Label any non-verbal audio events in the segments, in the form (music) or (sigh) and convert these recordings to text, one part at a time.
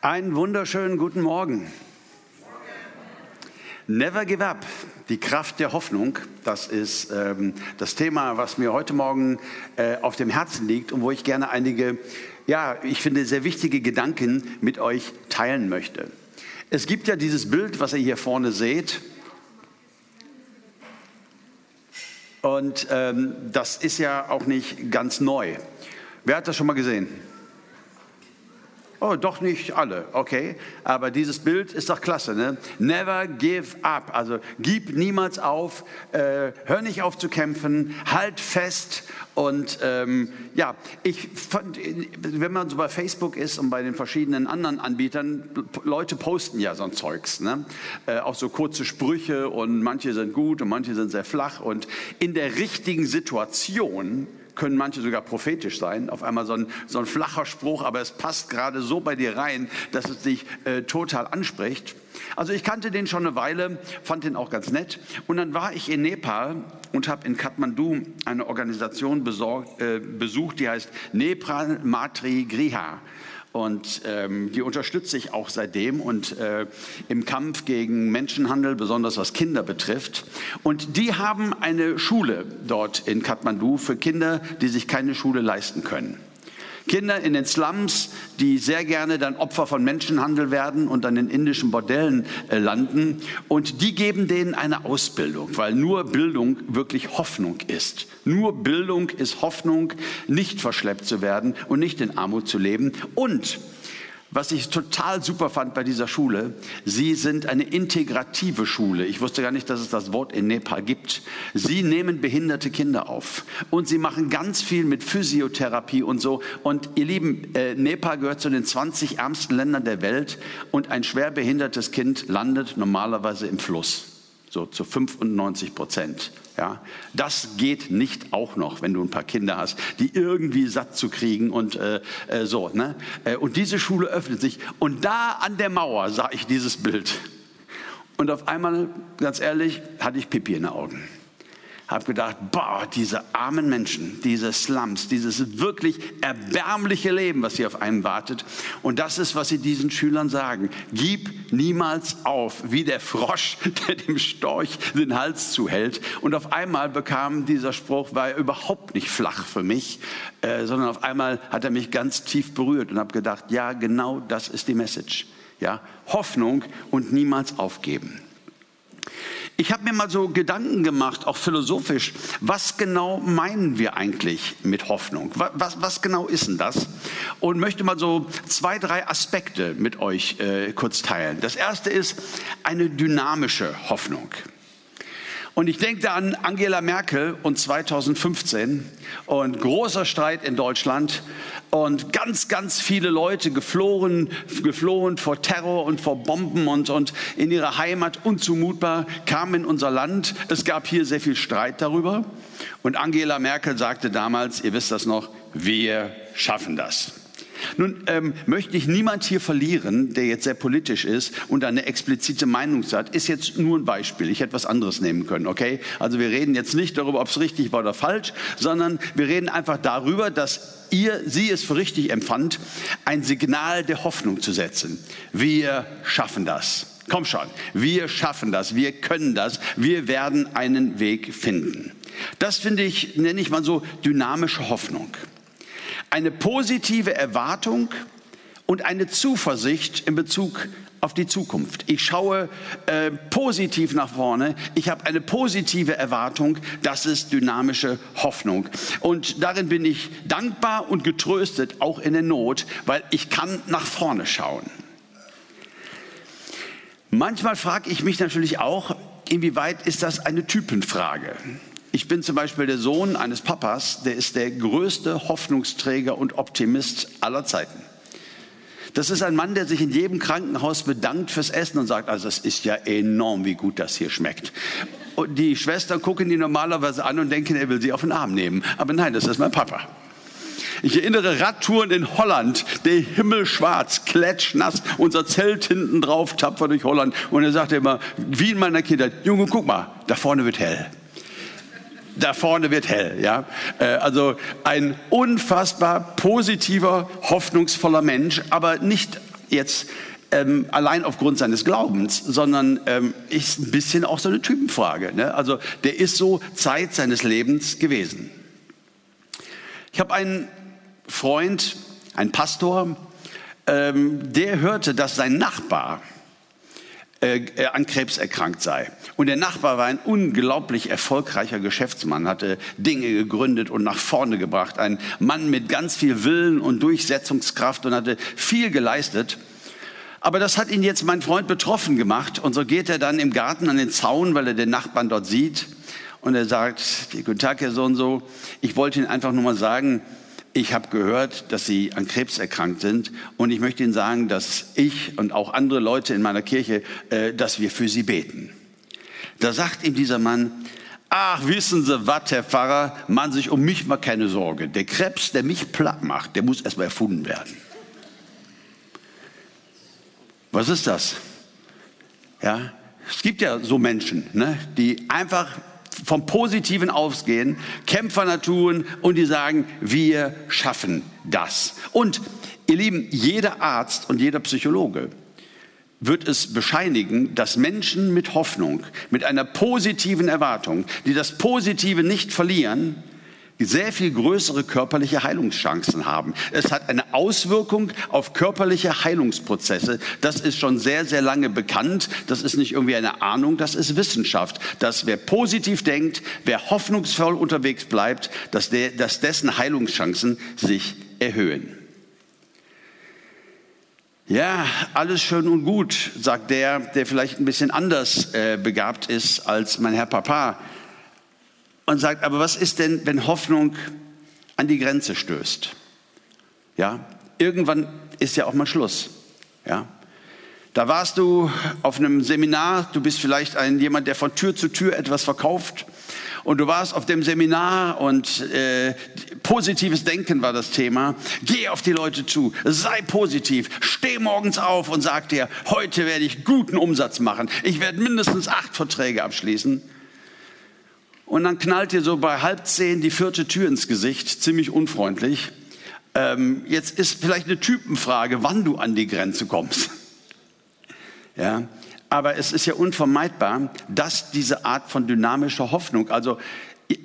Einen wunderschönen guten Morgen. Never give up, die Kraft der Hoffnung, das ist ähm, das Thema, was mir heute Morgen äh, auf dem Herzen liegt und wo ich gerne einige, ja, ich finde sehr wichtige Gedanken mit euch teilen möchte. Es gibt ja dieses Bild, was ihr hier vorne seht. Und ähm, das ist ja auch nicht ganz neu. Wer hat das schon mal gesehen? Oh, doch nicht alle, okay. Aber dieses Bild ist doch klasse, ne? Never give up. Also gib niemals auf, äh, hör nicht auf zu kämpfen, halt fest. Und ähm, ja, ich fand, wenn man so bei Facebook ist und bei den verschiedenen anderen Anbietern, Leute posten ja so ein Zeugs, ne? Äh, auch so kurze Sprüche und manche sind gut und manche sind sehr flach. Und in der richtigen Situation können manche sogar prophetisch sein. Auf einmal so ein, so ein flacher Spruch, aber es passt gerade so bei dir rein, dass es dich äh, total anspricht. Also ich kannte den schon eine Weile, fand den auch ganz nett. Und dann war ich in Nepal und habe in Kathmandu eine Organisation besorgt, äh, besucht, die heißt Nepal Matri Griha. Und ähm, die unterstütze ich auch seitdem und äh, im Kampf gegen Menschenhandel, besonders was Kinder betrifft. Und die haben eine Schule dort in Kathmandu für Kinder, die sich keine Schule leisten können. Kinder in den Slums, die sehr gerne dann Opfer von Menschenhandel werden und dann in indischen Bordellen äh, landen. Und die geben denen eine Ausbildung, weil nur Bildung wirklich Hoffnung ist. Nur Bildung ist Hoffnung, nicht verschleppt zu werden und nicht in Armut zu leben. Und was ich total super fand bei dieser Schule, Sie sind eine integrative Schule. Ich wusste gar nicht, dass es das Wort in Nepal gibt. Sie nehmen behinderte Kinder auf und Sie machen ganz viel mit Physiotherapie und so. Und ihr Lieben, äh, Nepal gehört zu den 20 ärmsten Ländern der Welt und ein schwer behindertes Kind landet normalerweise im Fluss so zu 95 Prozent. Ja, das geht nicht auch noch, wenn du ein paar Kinder hast, die irgendwie satt zu kriegen und äh, äh, so. Ne? Äh, und diese Schule öffnet sich und da an der Mauer sah ich dieses Bild. Und auf einmal, ganz ehrlich, hatte ich Pipi in den Augen habe gedacht, boah, diese armen Menschen, diese Slums, dieses wirklich erbärmliche Leben, was hier auf einem wartet. Und das ist, was sie diesen Schülern sagen. Gib niemals auf, wie der Frosch, (laughs) der dem Storch den Hals zuhält. Und auf einmal bekam dieser Spruch, war überhaupt nicht flach für mich, äh, sondern auf einmal hat er mich ganz tief berührt und habe gedacht, ja, genau das ist die Message. Ja, Hoffnung und niemals aufgeben. Ich habe mir mal so Gedanken gemacht, auch philosophisch, was genau meinen wir eigentlich mit Hoffnung? Was, was genau ist denn das? Und möchte mal so zwei, drei Aspekte mit euch äh, kurz teilen. Das erste ist eine dynamische Hoffnung. Und ich denke da an Angela Merkel und 2015 und großer Streit in Deutschland und ganz, ganz viele Leute geflohen, geflohen vor Terror und vor Bomben und, und in ihre Heimat unzumutbar kamen in unser Land. Es gab hier sehr viel Streit darüber. Und Angela Merkel sagte damals, ihr wisst das noch, wir schaffen das. Nun ähm, möchte ich niemand hier verlieren, der jetzt sehr politisch ist und eine explizite Meinung hat. Ist jetzt nur ein Beispiel. Ich hätte was anderes nehmen können, okay? Also wir reden jetzt nicht darüber, ob es richtig war oder falsch, sondern wir reden einfach darüber, dass ihr, sie es für richtig empfand, ein Signal der Hoffnung zu setzen. Wir schaffen das. Komm schon, wir schaffen das, wir können das, wir werden einen Weg finden. Das finde ich, nenne ich mal so dynamische Hoffnung eine positive Erwartung und eine Zuversicht in Bezug auf die Zukunft. Ich schaue äh, positiv nach vorne. Ich habe eine positive Erwartung. Das ist dynamische Hoffnung. Und darin bin ich dankbar und getröstet, auch in der Not, weil ich kann nach vorne schauen. Manchmal frage ich mich natürlich auch, inwieweit ist das eine Typenfrage? Ich bin zum Beispiel der Sohn eines Papas, der ist der größte Hoffnungsträger und Optimist aller Zeiten. Das ist ein Mann, der sich in jedem Krankenhaus bedankt fürs Essen und sagt, also es ist ja enorm, wie gut das hier schmeckt. Und die Schwestern gucken ihn normalerweise an und denken, er will sie auf den Arm nehmen. Aber nein, das ist mein Papa. Ich erinnere Radtouren in Holland, der Himmel schwarz, klatschnass, unser Zelt hinten drauf, tapfer durch Holland. Und er sagte immer, wie in meiner Kindheit, Junge, guck mal, da vorne wird hell da vorne wird hell. Ja? Äh, also ein unfassbar positiver, hoffnungsvoller Mensch, aber nicht jetzt ähm, allein aufgrund seines Glaubens, sondern ähm, ist ein bisschen auch so eine Typenfrage. Ne? Also der ist so Zeit seines Lebens gewesen. Ich habe einen Freund, einen Pastor, ähm, der hörte, dass sein Nachbar an Krebs erkrankt sei. Und der Nachbar war ein unglaublich erfolgreicher Geschäftsmann, hatte Dinge gegründet und nach vorne gebracht. Ein Mann mit ganz viel Willen und Durchsetzungskraft und hatte viel geleistet. Aber das hat ihn jetzt mein Freund betroffen gemacht. Und so geht er dann im Garten an den Zaun, weil er den Nachbarn dort sieht. Und er sagt, guten Tag, Herr so und so. Ich wollte Ihnen einfach nur mal sagen, ich habe gehört, dass Sie an Krebs erkrankt sind. Und ich möchte Ihnen sagen, dass ich und auch andere Leute in meiner Kirche, äh, dass wir für Sie beten. Da sagt ihm dieser Mann, Ach, wissen Sie was, Herr Pfarrer, man sich um mich mal keine Sorge. Der Krebs, der mich platt macht, der muss erstmal erfunden werden. Was ist das? Ja, es gibt ja so Menschen, ne, die einfach vom Positiven ausgehen, Kämpfer Naturen und die sagen, wir schaffen das. Und ihr Lieben, jeder Arzt und jeder Psychologe wird es bescheinigen, dass Menschen mit Hoffnung, mit einer positiven Erwartung, die das Positive nicht verlieren, sehr viel größere körperliche Heilungschancen haben. Es hat eine Auswirkung auf körperliche Heilungsprozesse. Das ist schon sehr, sehr lange bekannt. Das ist nicht irgendwie eine Ahnung, das ist Wissenschaft. Dass wer positiv denkt, wer hoffnungsvoll unterwegs bleibt, dass, der, dass dessen Heilungschancen sich erhöhen. Ja, alles schön und gut, sagt der, der vielleicht ein bisschen anders äh, begabt ist als mein Herr Papa und sagt, aber was ist denn, wenn Hoffnung an die Grenze stößt? Ja, irgendwann ist ja auch mal Schluss. Ja, da warst du auf einem Seminar, du bist vielleicht ein jemand, der von Tür zu Tür etwas verkauft und du warst auf dem Seminar und äh, positives Denken war das Thema. Geh auf die Leute zu, sei positiv, steh morgens auf und sag dir, heute werde ich guten Umsatz machen. Ich werde mindestens acht Verträge abschließen. Und dann knallt dir so bei halb zehn die vierte Tür ins Gesicht, ziemlich unfreundlich. Ähm, jetzt ist vielleicht eine Typenfrage, wann du an die Grenze kommst. (laughs) Ja, aber es ist ja unvermeidbar, dass diese Art von dynamischer Hoffnung, also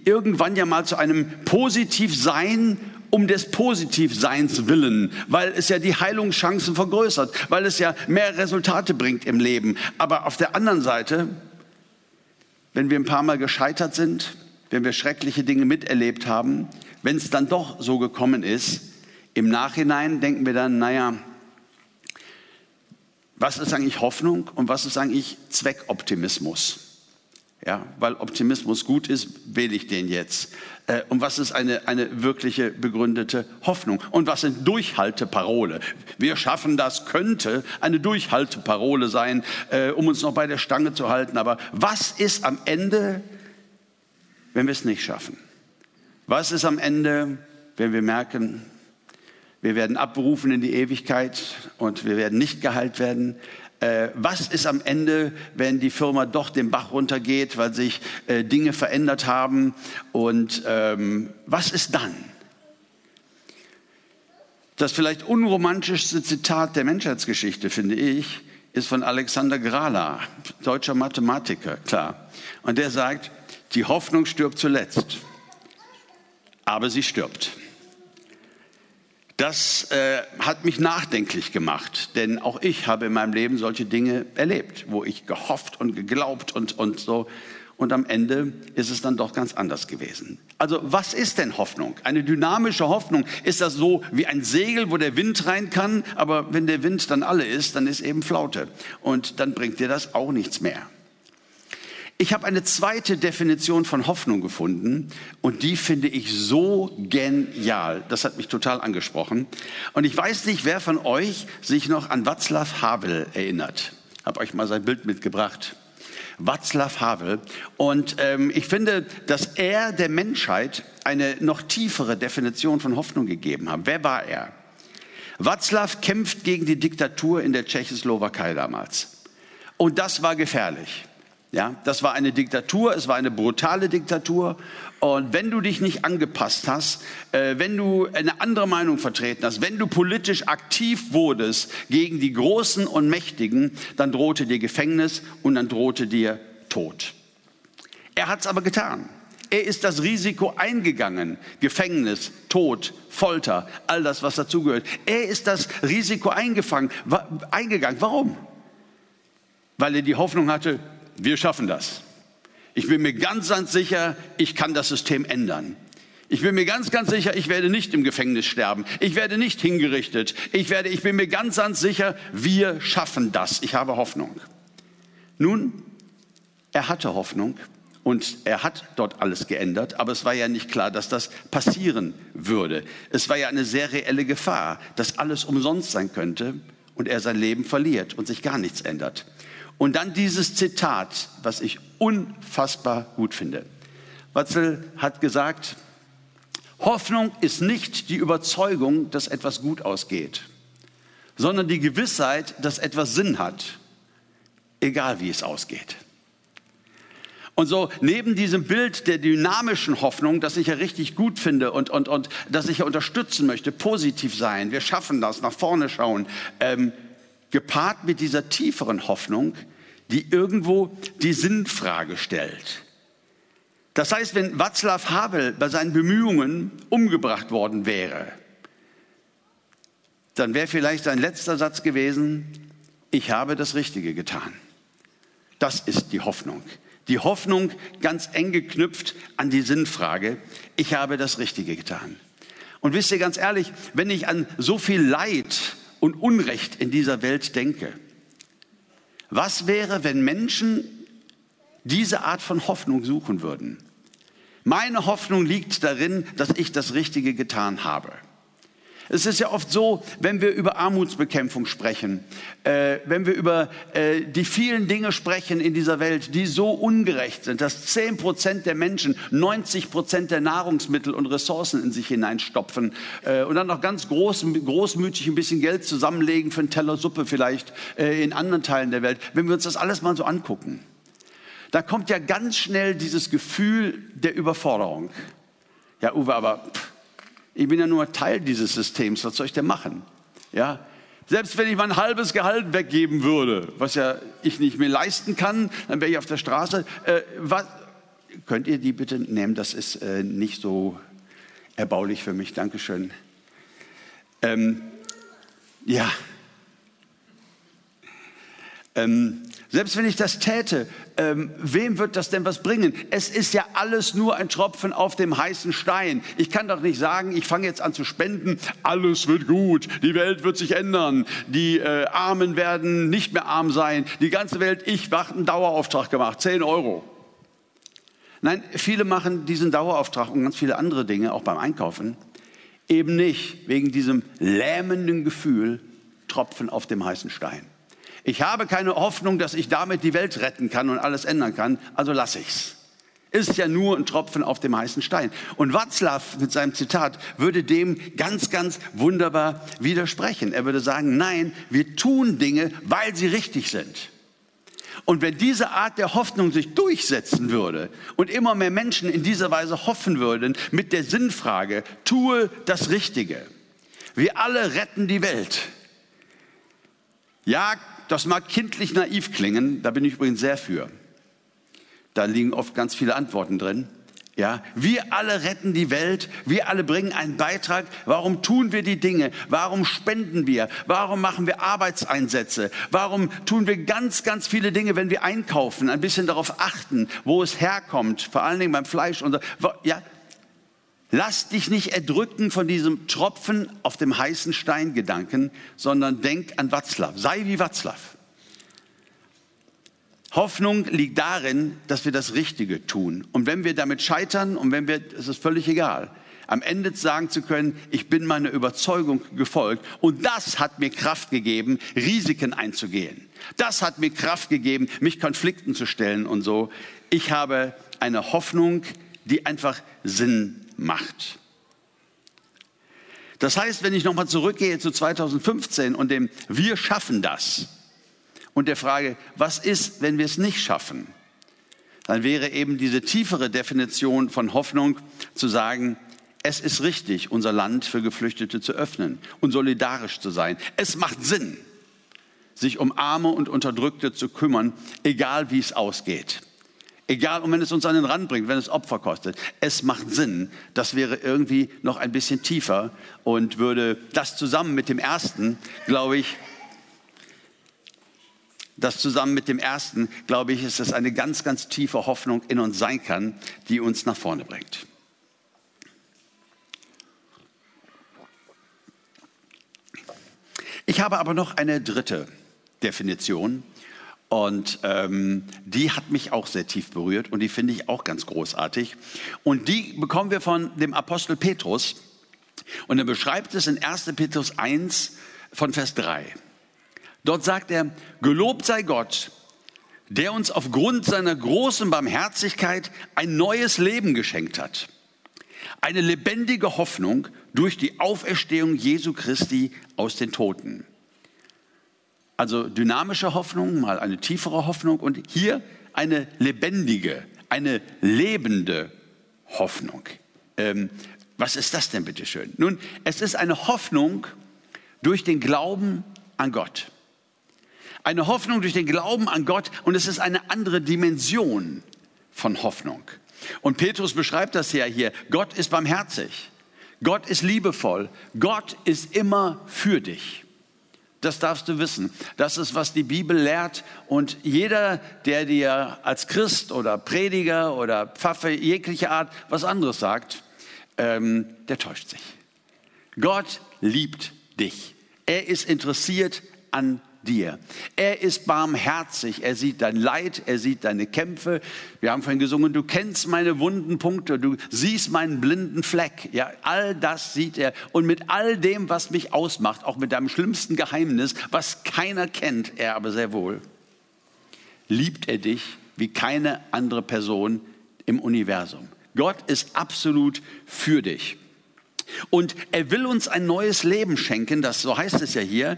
irgendwann ja mal zu einem Positivsein um des Positivseins willen, weil es ja die Heilungschancen vergrößert, weil es ja mehr Resultate bringt im Leben. Aber auf der anderen Seite wenn wir ein paar Mal gescheitert sind, wenn wir schreckliche Dinge miterlebt haben, wenn es dann doch so gekommen ist, im Nachhinein denken wir dann, naja, was ist eigentlich Hoffnung und was ist eigentlich Zweckoptimismus? Ja, weil Optimismus gut ist, wähle ich den jetzt. Äh, und was ist eine, eine wirkliche begründete Hoffnung? Und was sind Durchhalteparole? Wir schaffen das, könnte eine Durchhalteparole sein, äh, um uns noch bei der Stange zu halten. Aber was ist am Ende, wenn wir es nicht schaffen? Was ist am Ende, wenn wir merken, wir werden abberufen in die Ewigkeit und wir werden nicht geheilt werden? Äh, was ist am Ende, wenn die Firma doch den Bach runtergeht, weil sich äh, Dinge verändert haben? Und ähm, was ist dann? Das vielleicht unromantischste Zitat der Menschheitsgeschichte, finde ich, ist von Alexander Grala, deutscher Mathematiker, klar. Und der sagt, die Hoffnung stirbt zuletzt, aber sie stirbt. Das äh, hat mich nachdenklich gemacht, denn auch ich habe in meinem Leben solche Dinge erlebt, wo ich gehofft und geglaubt und, und so. Und am Ende ist es dann doch ganz anders gewesen. Also was ist denn Hoffnung? Eine dynamische Hoffnung. Ist das so wie ein Segel, wo der Wind rein kann, aber wenn der Wind dann alle ist, dann ist eben Flaute. Und dann bringt dir das auch nichts mehr. Ich habe eine zweite Definition von Hoffnung gefunden und die finde ich so genial. Das hat mich total angesprochen. Und ich weiß nicht, wer von euch sich noch an Václav Havel erinnert. Habe euch mal sein Bild mitgebracht. Václav Havel. Und ähm, ich finde, dass er der Menschheit eine noch tiefere Definition von Hoffnung gegeben hat. Wer war er? Václav kämpft gegen die Diktatur in der Tschechoslowakei damals. Und das war gefährlich. Ja, das war eine Diktatur, es war eine brutale Diktatur. Und wenn du dich nicht angepasst hast, äh, wenn du eine andere Meinung vertreten hast, wenn du politisch aktiv wurdest gegen die Großen und Mächtigen, dann drohte dir Gefängnis und dann drohte dir Tod. Er hat es aber getan. Er ist das Risiko eingegangen. Gefängnis, Tod, Folter, all das, was dazugehört. Er ist das Risiko eingefangen, eingegangen. Warum? Weil er die Hoffnung hatte, wir schaffen das. Ich bin mir ganz, ganz sicher, ich kann das System ändern. Ich bin mir ganz, ganz sicher, ich werde nicht im Gefängnis sterben. Ich werde nicht hingerichtet. Ich werde, ich bin mir ganz, ganz sicher, wir schaffen das. Ich habe Hoffnung. Nun, er hatte Hoffnung und er hat dort alles geändert, aber es war ja nicht klar, dass das passieren würde. Es war ja eine sehr reelle Gefahr, dass alles umsonst sein könnte und er sein Leben verliert und sich gar nichts ändert. Und dann dieses Zitat, was ich unfassbar gut finde. Watzel hat gesagt, Hoffnung ist nicht die Überzeugung, dass etwas gut ausgeht, sondern die Gewissheit, dass etwas Sinn hat, egal wie es ausgeht. Und so neben diesem Bild der dynamischen Hoffnung, das ich ja richtig gut finde und, und, und das ich ja unterstützen möchte, positiv sein, wir schaffen das, nach vorne schauen, ähm, gepaart mit dieser tieferen Hoffnung, die irgendwo die Sinnfrage stellt. Das heißt, wenn Václav Havel bei seinen Bemühungen umgebracht worden wäre, dann wäre vielleicht sein letzter Satz gewesen, ich habe das Richtige getan. Das ist die Hoffnung. Die Hoffnung ganz eng geknüpft an die Sinnfrage, ich habe das Richtige getan. Und wisst ihr ganz ehrlich, wenn ich an so viel Leid und Unrecht in dieser Welt denke, was wäre, wenn Menschen diese Art von Hoffnung suchen würden? Meine Hoffnung liegt darin, dass ich das Richtige getan habe. Es ist ja oft so, wenn wir über Armutsbekämpfung sprechen, äh, wenn wir über äh, die vielen Dinge sprechen in dieser Welt, die so ungerecht sind, dass 10 Prozent der Menschen 90 Prozent der Nahrungsmittel und Ressourcen in sich hineinstopfen äh, und dann noch ganz groß, großmütig ein bisschen Geld zusammenlegen für einen Teller Suppe vielleicht äh, in anderen Teilen der Welt. Wenn wir uns das alles mal so angucken, da kommt ja ganz schnell dieses Gefühl der Überforderung. Ja, Uwe, aber... Pff, ich bin ja nur Teil dieses Systems. Was soll ich denn machen? Ja, selbst wenn ich mein halbes Gehalt weggeben würde, was ja ich nicht mehr leisten kann, dann wäre ich auf der Straße. Äh, was, könnt ihr die bitte nehmen? Das ist äh, nicht so erbaulich für mich. Dankeschön. Ähm, ja. Ähm, selbst wenn ich das täte, ähm, wem wird das denn was bringen? Es ist ja alles nur ein Tropfen auf dem heißen Stein. Ich kann doch nicht sagen, ich fange jetzt an zu spenden, alles wird gut, die Welt wird sich ändern, die äh, Armen werden nicht mehr arm sein, die ganze Welt, ich habe einen Dauerauftrag gemacht, 10 Euro. Nein, viele machen diesen Dauerauftrag und ganz viele andere Dinge, auch beim Einkaufen, eben nicht wegen diesem lähmenden Gefühl, Tropfen auf dem heißen Stein. Ich habe keine Hoffnung, dass ich damit die Welt retten kann und alles ändern kann, also lasse ich's. Ist ja nur ein Tropfen auf dem heißen Stein. Und Watzlaw mit seinem Zitat würde dem ganz, ganz wunderbar widersprechen. Er würde sagen, nein, wir tun Dinge, weil sie richtig sind. Und wenn diese Art der Hoffnung sich durchsetzen würde und immer mehr Menschen in dieser Weise hoffen würden mit der Sinnfrage, tue das Richtige. Wir alle retten die Welt. Ja, das mag kindlich naiv klingen, da bin ich übrigens sehr für. Da liegen oft ganz viele Antworten drin. Ja, wir alle retten die Welt, wir alle bringen einen Beitrag. Warum tun wir die Dinge? Warum spenden wir? Warum machen wir Arbeitseinsätze? Warum tun wir ganz, ganz viele Dinge, wenn wir einkaufen? Ein bisschen darauf achten, wo es herkommt, vor allen Dingen beim Fleisch und so. Ja, Lass dich nicht erdrücken von diesem Tropfen auf dem heißen Stein Gedanken, sondern denk an Watzlaw. Sei wie Watzlaw. Hoffnung liegt darin, dass wir das Richtige tun. Und wenn wir damit scheitern und wenn wir, es ist völlig egal, am Ende sagen zu können, ich bin meiner Überzeugung gefolgt und das hat mir Kraft gegeben, Risiken einzugehen. Das hat mir Kraft gegeben, mich Konflikten zu stellen und so. Ich habe eine Hoffnung, die einfach Sinn macht. Das heißt, wenn ich nochmal zurückgehe zu 2015 und dem Wir schaffen das und der Frage, was ist, wenn wir es nicht schaffen? dann wäre eben diese tiefere Definition von Hoffnung zu sagen, es ist richtig, unser Land für Geflüchtete zu öffnen und solidarisch zu sein. Es macht Sinn, sich um Arme und Unterdrückte zu kümmern, egal wie es ausgeht. Egal, und wenn es uns an den Rand bringt, wenn es Opfer kostet. Es macht Sinn. Das wäre irgendwie noch ein bisschen tiefer und würde das zusammen mit dem ersten, glaube ich, das zusammen mit dem ersten, glaube ich, ist es eine ganz, ganz tiefe Hoffnung in uns sein kann, die uns nach vorne bringt. Ich habe aber noch eine dritte Definition und ähm, die hat mich auch sehr tief berührt und die finde ich auch ganz großartig. Und die bekommen wir von dem Apostel Petrus und er beschreibt es in 1. Petrus 1 von Vers 3. Dort sagt er, gelobt sei Gott, der uns aufgrund seiner großen Barmherzigkeit ein neues Leben geschenkt hat. Eine lebendige Hoffnung durch die Auferstehung Jesu Christi aus den Toten. Also dynamische Hoffnung, mal eine tiefere Hoffnung und hier eine lebendige, eine lebende Hoffnung. Ähm, was ist das denn bitte schön? Nun, es ist eine Hoffnung durch den Glauben an Gott. Eine Hoffnung durch den Glauben an Gott und es ist eine andere Dimension von Hoffnung. Und Petrus beschreibt das ja hier. Gott ist barmherzig. Gott ist liebevoll. Gott ist immer für dich. Das darfst du wissen. Das ist, was die Bibel lehrt. Und jeder, der dir als Christ oder Prediger oder Pfaffe jeglicher Art was anderes sagt, ähm, der täuscht sich. Gott liebt dich. Er ist interessiert an dir. Er ist barmherzig, er sieht dein Leid, er sieht deine Kämpfe. Wir haben vorhin gesungen, du kennst meine wunden Punkte, du siehst meinen blinden Fleck. Ja, all das sieht er. Und mit all dem, was mich ausmacht, auch mit deinem schlimmsten Geheimnis, was keiner kennt, er aber sehr wohl, liebt er dich wie keine andere Person im Universum. Gott ist absolut für dich. Und er will uns ein neues Leben schenken, das so heißt es ja hier,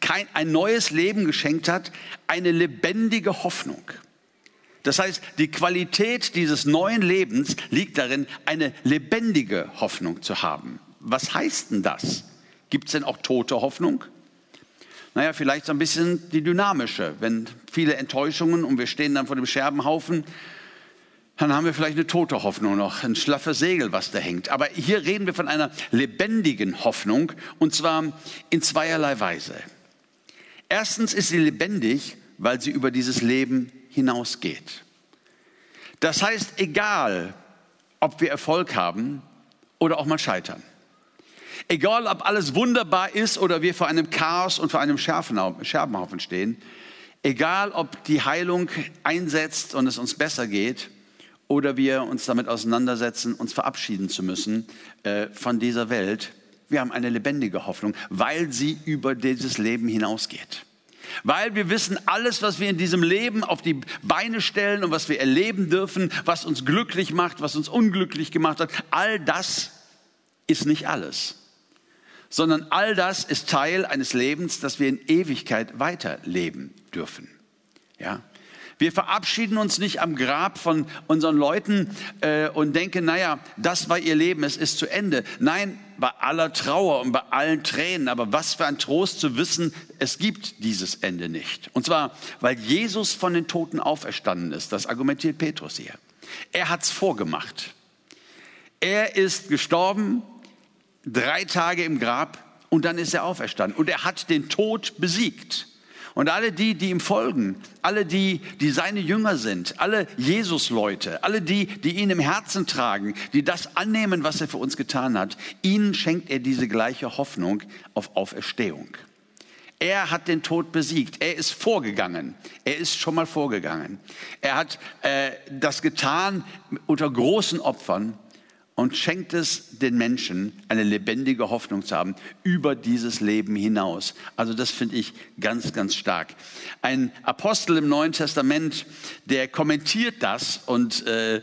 kein, ein neues Leben geschenkt hat, eine lebendige Hoffnung. Das heißt, die Qualität dieses neuen Lebens liegt darin, eine lebendige Hoffnung zu haben. Was heißt denn das? Gibt es denn auch tote Hoffnung? Naja, vielleicht so ein bisschen die dynamische. Wenn viele Enttäuschungen und wir stehen dann vor dem Scherbenhaufen, dann haben wir vielleicht eine tote Hoffnung noch, ein schlaffes Segel, was da hängt. Aber hier reden wir von einer lebendigen Hoffnung und zwar in zweierlei Weise. Erstens ist sie lebendig, weil sie über dieses Leben hinausgeht. Das heißt, egal, ob wir Erfolg haben oder auch mal scheitern. Egal, ob alles wunderbar ist oder wir vor einem Chaos und vor einem Scherbenhaufen stehen. Egal, ob die Heilung einsetzt und es uns besser geht oder wir uns damit auseinandersetzen, uns verabschieden zu müssen äh, von dieser Welt. Wir haben eine lebendige Hoffnung, weil sie über dieses Leben hinausgeht. Weil wir wissen, alles, was wir in diesem Leben auf die Beine stellen und was wir erleben dürfen, was uns glücklich macht, was uns unglücklich gemacht hat, all das ist nicht alles, sondern all das ist Teil eines Lebens, das wir in Ewigkeit weiterleben dürfen. Ja? Wir verabschieden uns nicht am Grab von unseren Leuten äh, und denken, naja, das war ihr Leben, es ist zu Ende. Nein, bei aller Trauer und bei allen Tränen, aber was für ein Trost zu wissen, es gibt dieses Ende nicht. Und zwar, weil Jesus von den Toten auferstanden ist. Das argumentiert Petrus hier. Er hat's vorgemacht. Er ist gestorben, drei Tage im Grab und dann ist er auferstanden. Und er hat den Tod besiegt. Und alle die, die ihm folgen, alle die, die seine Jünger sind, alle Jesus-Leute, alle die, die ihn im Herzen tragen, die das annehmen, was er für uns getan hat, ihnen schenkt er diese gleiche Hoffnung auf Auferstehung. Er hat den Tod besiegt. Er ist vorgegangen. Er ist schon mal vorgegangen. Er hat äh, das getan unter großen Opfern und schenkt es den Menschen, eine lebendige Hoffnung zu haben über dieses Leben hinaus. Also das finde ich ganz, ganz stark. Ein Apostel im Neuen Testament, der kommentiert das und äh,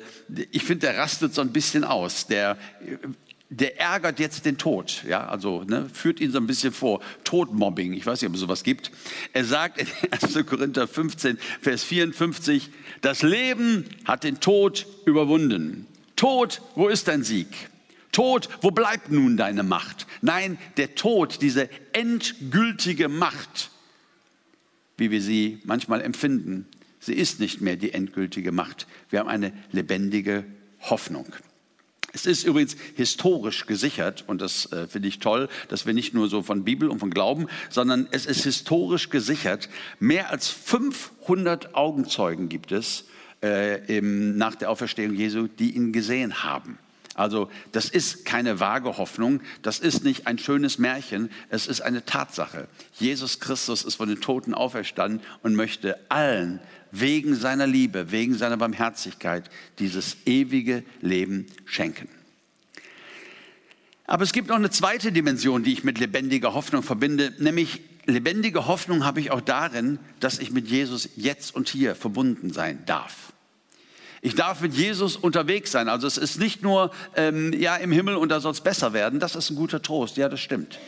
ich finde, der rastet so ein bisschen aus. Der der ärgert jetzt den Tod, ja, also ne, führt ihn so ein bisschen vor, Todmobbing, ich weiß nicht, ob es sowas gibt. Er sagt in (laughs) 1. Korinther 15, Vers 54, das Leben hat den Tod überwunden. Tod, wo ist dein Sieg? Tod, wo bleibt nun deine Macht? Nein, der Tod, diese endgültige Macht, wie wir sie manchmal empfinden, sie ist nicht mehr die endgültige Macht. Wir haben eine lebendige Hoffnung. Es ist übrigens historisch gesichert und das äh, finde ich toll, dass wir nicht nur so von Bibel und von Glauben, sondern es ist historisch gesichert. Mehr als 500 Augenzeugen gibt es äh, im, nach der Auferstehung Jesu, die ihn gesehen haben. Also das ist keine vage Hoffnung, das ist nicht ein schönes Märchen, es ist eine Tatsache. Jesus Christus ist von den Toten auferstanden und möchte allen wegen seiner Liebe, wegen seiner Barmherzigkeit dieses ewige Leben schenken. Aber es gibt noch eine zweite Dimension, die ich mit lebendiger Hoffnung verbinde, nämlich lebendige Hoffnung habe ich auch darin, dass ich mit Jesus jetzt und hier verbunden sein darf. Ich darf mit Jesus unterwegs sein. Also es ist nicht nur ähm, ja im Himmel und da soll es besser werden. Das ist ein guter Trost. Ja, das stimmt.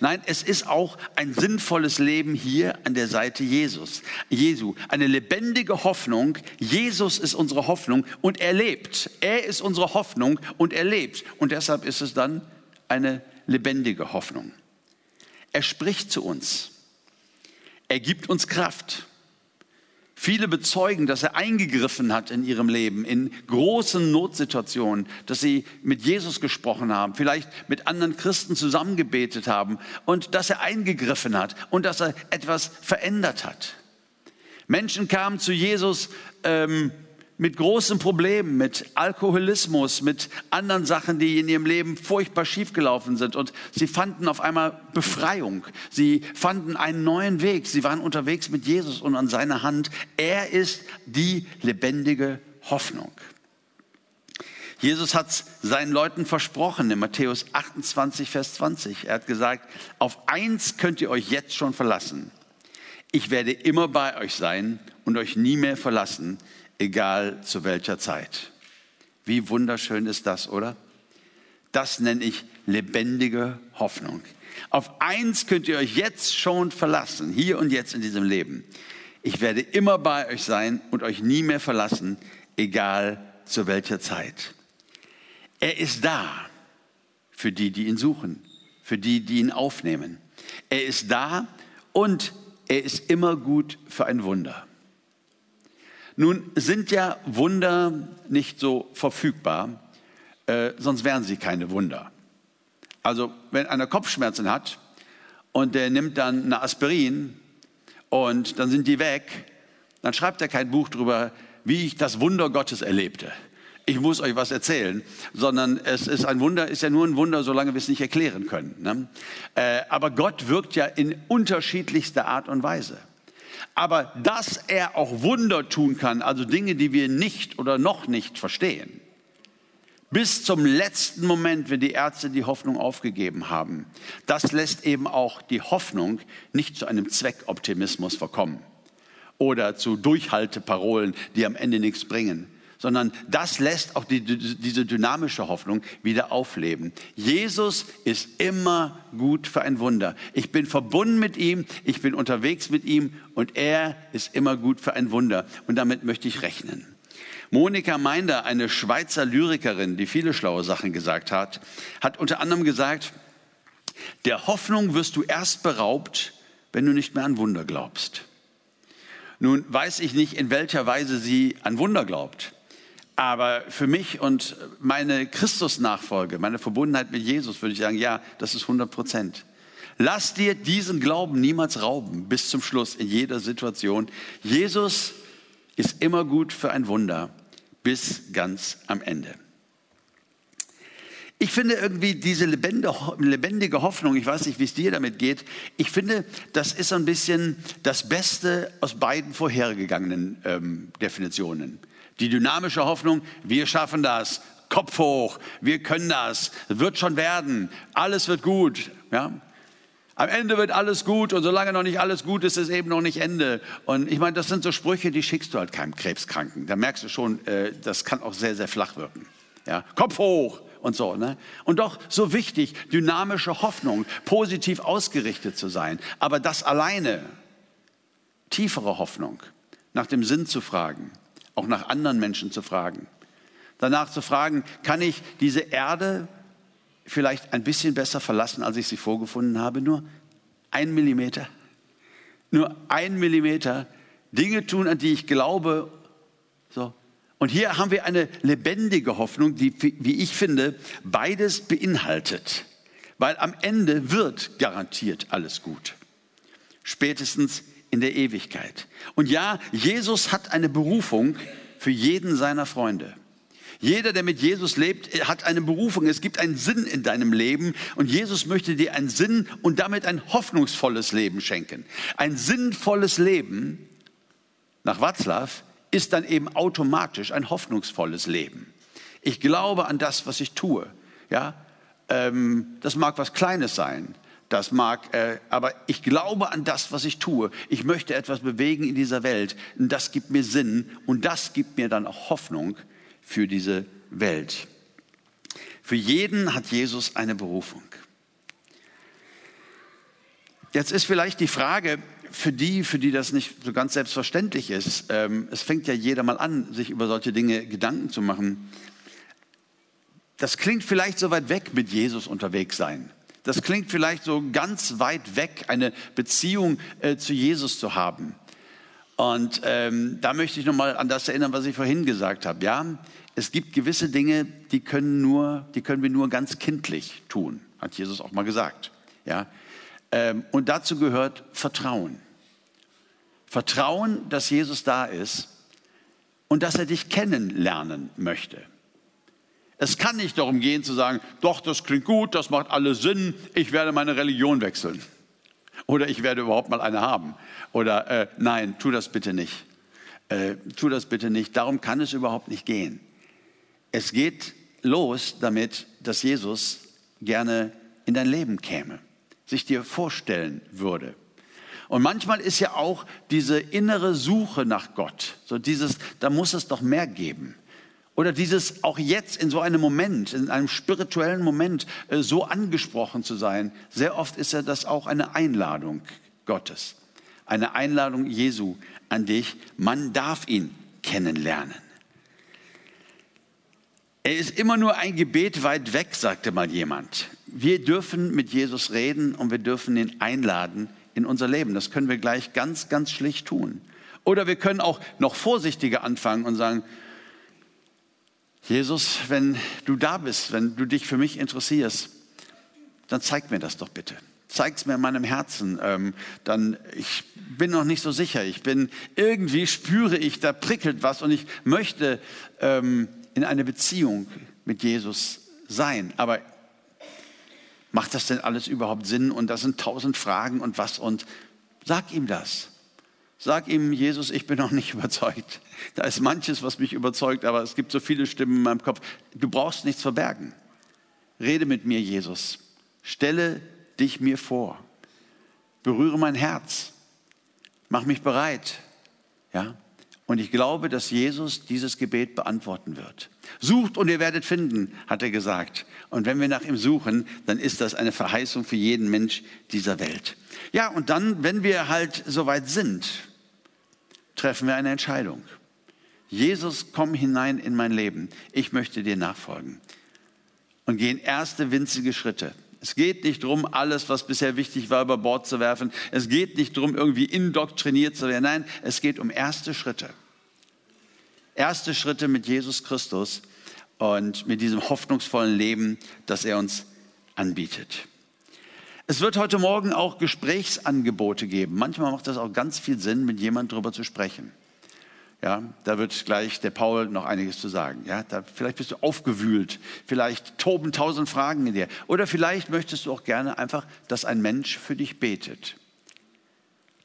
Nein, es ist auch ein sinnvolles Leben hier an der Seite Jesus, Jesu. Eine lebendige Hoffnung. Jesus ist unsere Hoffnung und er lebt. Er ist unsere Hoffnung und er lebt. Und deshalb ist es dann eine lebendige Hoffnung. Er spricht zu uns. Er gibt uns Kraft. Viele bezeugen, dass er eingegriffen hat in ihrem Leben, in großen Notsituationen, dass sie mit Jesus gesprochen haben, vielleicht mit anderen Christen zusammengebetet haben und dass er eingegriffen hat und dass er etwas verändert hat. Menschen kamen zu Jesus ähm, mit großen Problemen, mit Alkoholismus, mit anderen Sachen, die in ihrem Leben furchtbar schiefgelaufen sind. Und sie fanden auf einmal Befreiung. Sie fanden einen neuen Weg. Sie waren unterwegs mit Jesus und an seiner Hand. Er ist die lebendige Hoffnung. Jesus hat seinen Leuten versprochen in Matthäus 28, Vers 20. Er hat gesagt, auf eins könnt ihr euch jetzt schon verlassen. Ich werde immer bei euch sein und euch nie mehr verlassen egal zu welcher Zeit. Wie wunderschön ist das, oder? Das nenne ich lebendige Hoffnung. Auf eins könnt ihr euch jetzt schon verlassen, hier und jetzt in diesem Leben. Ich werde immer bei euch sein und euch nie mehr verlassen, egal zu welcher Zeit. Er ist da für die, die ihn suchen, für die, die ihn aufnehmen. Er ist da und er ist immer gut für ein Wunder. Nun sind ja Wunder nicht so verfügbar, äh, sonst wären sie keine Wunder. Also wenn einer Kopfschmerzen hat und der nimmt dann eine Aspirin und dann sind die weg, dann schreibt er kein Buch darüber, wie ich das Wunder Gottes erlebte. Ich muss euch was erzählen, sondern es ist ein Wunder, ist ja nur ein Wunder, solange wir es nicht erklären können. Ne? Äh, aber Gott wirkt ja in unterschiedlichster Art und Weise. Aber dass er auch Wunder tun kann, also Dinge, die wir nicht oder noch nicht verstehen, bis zum letzten Moment, wenn die Ärzte die Hoffnung aufgegeben haben, das lässt eben auch die Hoffnung nicht zu einem Zweckoptimismus verkommen. Oder zu Durchhalteparolen, die am Ende nichts bringen, sondern das lässt auch die, diese dynamische Hoffnung wieder aufleben. Jesus ist immer gut für ein Wunder. Ich bin verbunden mit ihm, ich bin unterwegs mit ihm und er ist immer gut für ein Wunder. Und damit möchte ich rechnen. Monika Meinder, eine Schweizer Lyrikerin, die viele schlaue Sachen gesagt hat, hat unter anderem gesagt, der Hoffnung wirst du erst beraubt, wenn du nicht mehr an Wunder glaubst. Nun weiß ich nicht, in welcher Weise sie an Wunder glaubt. Aber für mich und meine Christusnachfolge, meine Verbundenheit mit Jesus, würde ich sagen, ja, das ist 100 Prozent. Lass dir diesen Glauben niemals rauben, bis zum Schluss, in jeder Situation. Jesus ist immer gut für ein Wunder, bis ganz am Ende. Ich finde irgendwie diese lebendige Hoffnung, ich weiß nicht, wie es dir damit geht, ich finde, das ist so ein bisschen das Beste aus beiden vorhergegangenen ähm, Definitionen. Die dynamische Hoffnung, wir schaffen das, Kopf hoch, wir können das, wird schon werden, alles wird gut. Ja? Am Ende wird alles gut und solange noch nicht alles gut ist, ist eben noch nicht Ende. Und ich meine, das sind so Sprüche, die schickst du halt keinem Krebskranken. Da merkst du schon, äh, das kann auch sehr, sehr flach wirken. Ja? Kopf hoch und so. Ne? Und doch so wichtig, dynamische Hoffnung, positiv ausgerichtet zu sein. Aber das alleine, tiefere Hoffnung, nach dem Sinn zu fragen, auch nach anderen Menschen zu fragen. Danach zu fragen, kann ich diese Erde vielleicht ein bisschen besser verlassen, als ich sie vorgefunden habe? Nur ein Millimeter. Nur ein Millimeter. Dinge tun, an die ich glaube. So. Und hier haben wir eine lebendige Hoffnung, die, wie ich finde, beides beinhaltet. Weil am Ende wird garantiert alles gut. Spätestens in der Ewigkeit. Und ja, Jesus hat eine Berufung für jeden seiner Freunde. Jeder, der mit Jesus lebt, hat eine Berufung. Es gibt einen Sinn in deinem Leben und Jesus möchte dir einen Sinn und damit ein hoffnungsvolles Leben schenken. Ein sinnvolles Leben nach Watzlaw ist dann eben automatisch ein hoffnungsvolles Leben. Ich glaube an das, was ich tue. Ja, ähm, das mag was Kleines sein. Das mag, äh, aber ich glaube an das, was ich tue. Ich möchte etwas bewegen in dieser Welt. Und das gibt mir Sinn und das gibt mir dann auch Hoffnung für diese Welt. Für jeden hat Jesus eine Berufung. Jetzt ist vielleicht die Frage für die, für die das nicht so ganz selbstverständlich ist. Ähm, es fängt ja jeder mal an, sich über solche Dinge Gedanken zu machen. Das klingt vielleicht so weit weg mit Jesus unterwegs sein. Das klingt vielleicht so ganz weit weg, eine Beziehung äh, zu Jesus zu haben. Und ähm, da möchte ich nochmal an das erinnern, was ich vorhin gesagt habe. Ja, es gibt gewisse Dinge, die können nur, die können wir nur ganz kindlich tun, hat Jesus auch mal gesagt. Ja, ähm, und dazu gehört Vertrauen. Vertrauen, dass Jesus da ist und dass er dich kennenlernen möchte. Es kann nicht darum gehen zu sagen, doch, das klingt gut, das macht alles Sinn, ich werde meine Religion wechseln. Oder ich werde überhaupt mal eine haben. Oder äh, nein, tu das bitte nicht. Äh, tu das bitte nicht. Darum kann es überhaupt nicht gehen. Es geht los damit, dass Jesus gerne in dein Leben käme, sich dir vorstellen würde. Und manchmal ist ja auch diese innere Suche nach Gott, so dieses, da muss es doch mehr geben. Oder dieses auch jetzt in so einem Moment, in einem spirituellen Moment äh, so angesprochen zu sein. Sehr oft ist ja das auch eine Einladung Gottes. Eine Einladung Jesu an dich. Man darf ihn kennenlernen. Er ist immer nur ein Gebet weit weg, sagte mal jemand. Wir dürfen mit Jesus reden und wir dürfen ihn einladen in unser Leben. Das können wir gleich ganz, ganz schlicht tun. Oder wir können auch noch vorsichtiger anfangen und sagen, Jesus, wenn du da bist, wenn du dich für mich interessierst, dann zeig mir das doch bitte. Zeig es mir in meinem Herzen. Ähm, dann, ich bin noch nicht so sicher. Ich bin, irgendwie spüre ich, da prickelt was und ich möchte ähm, in eine Beziehung mit Jesus sein. Aber macht das denn alles überhaupt Sinn? Und das sind tausend Fragen und was und sag ihm das. Sag ihm, Jesus, ich bin noch nicht (laughs) überzeugt. Da ist manches, was mich überzeugt, aber es gibt so viele Stimmen in meinem Kopf. Du brauchst nichts verbergen. Rede mit mir, Jesus. Stelle dich mir vor. Berühre mein Herz. Mach mich bereit. Ja? Und ich glaube, dass Jesus dieses Gebet beantworten wird. Sucht und ihr werdet finden, hat er gesagt. Und wenn wir nach ihm suchen, dann ist das eine Verheißung für jeden Mensch dieser Welt. Ja, und dann, wenn wir halt soweit sind, treffen wir eine Entscheidung. Jesus, komm hinein in mein Leben. Ich möchte dir nachfolgen. Und gehen erste winzige Schritte. Es geht nicht darum, alles, was bisher wichtig war, über Bord zu werfen. Es geht nicht darum, irgendwie indoktriniert zu werden. Nein, es geht um erste Schritte. Erste Schritte mit Jesus Christus und mit diesem hoffnungsvollen Leben, das er uns anbietet. Es wird heute Morgen auch Gesprächsangebote geben. Manchmal macht das auch ganz viel Sinn, mit jemandem darüber zu sprechen. Ja, da wird gleich der Paul noch einiges zu sagen. Ja, da, vielleicht bist du aufgewühlt, vielleicht toben tausend Fragen in dir. Oder vielleicht möchtest du auch gerne einfach, dass ein Mensch für dich betet.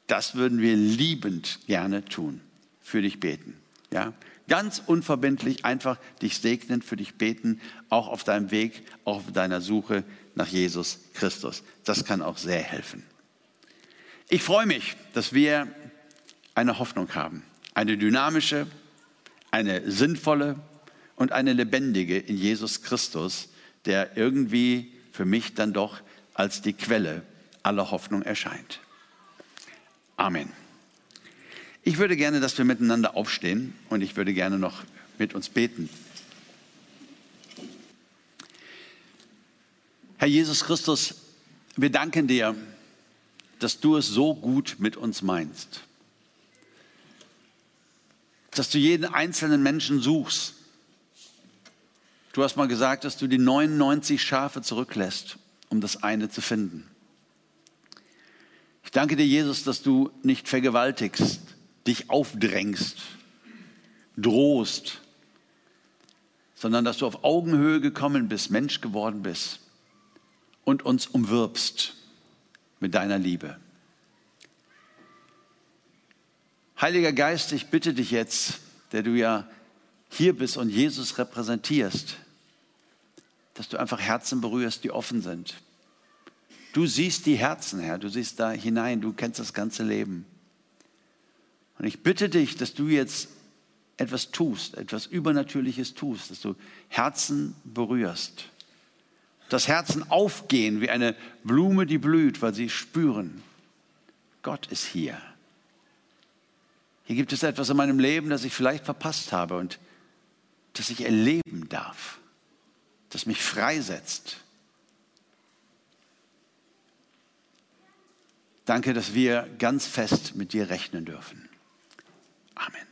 Das würden wir liebend gerne tun, für dich beten. Ja, ganz unverbindlich einfach dich segnen, für dich beten, auch auf deinem Weg, auch auf deiner Suche nach Jesus Christus. Das kann auch sehr helfen. Ich freue mich, dass wir eine Hoffnung haben. Eine dynamische, eine sinnvolle und eine lebendige in Jesus Christus, der irgendwie für mich dann doch als die Quelle aller Hoffnung erscheint. Amen. Ich würde gerne, dass wir miteinander aufstehen und ich würde gerne noch mit uns beten. Herr Jesus Christus, wir danken dir, dass du es so gut mit uns meinst. Dass du jeden einzelnen Menschen suchst. Du hast mal gesagt, dass du die 99 Schafe zurücklässt, um das eine zu finden. Ich danke dir, Jesus, dass du nicht vergewaltigst, dich aufdrängst, drohst, sondern dass du auf Augenhöhe gekommen bist, Mensch geworden bist und uns umwirbst mit deiner Liebe. Heiliger Geist, ich bitte dich jetzt, der du ja hier bist und Jesus repräsentierst, dass du einfach Herzen berührst, die offen sind. Du siehst die Herzen, Herr, du siehst da hinein, du kennst das ganze Leben. Und ich bitte dich, dass du jetzt etwas tust, etwas Übernatürliches tust, dass du Herzen berührst. Dass Herzen aufgehen wie eine Blume, die blüht, weil sie spüren, Gott ist hier. Hier gibt es etwas in meinem Leben, das ich vielleicht verpasst habe und das ich erleben darf, das mich freisetzt. Danke, dass wir ganz fest mit dir rechnen dürfen. Amen.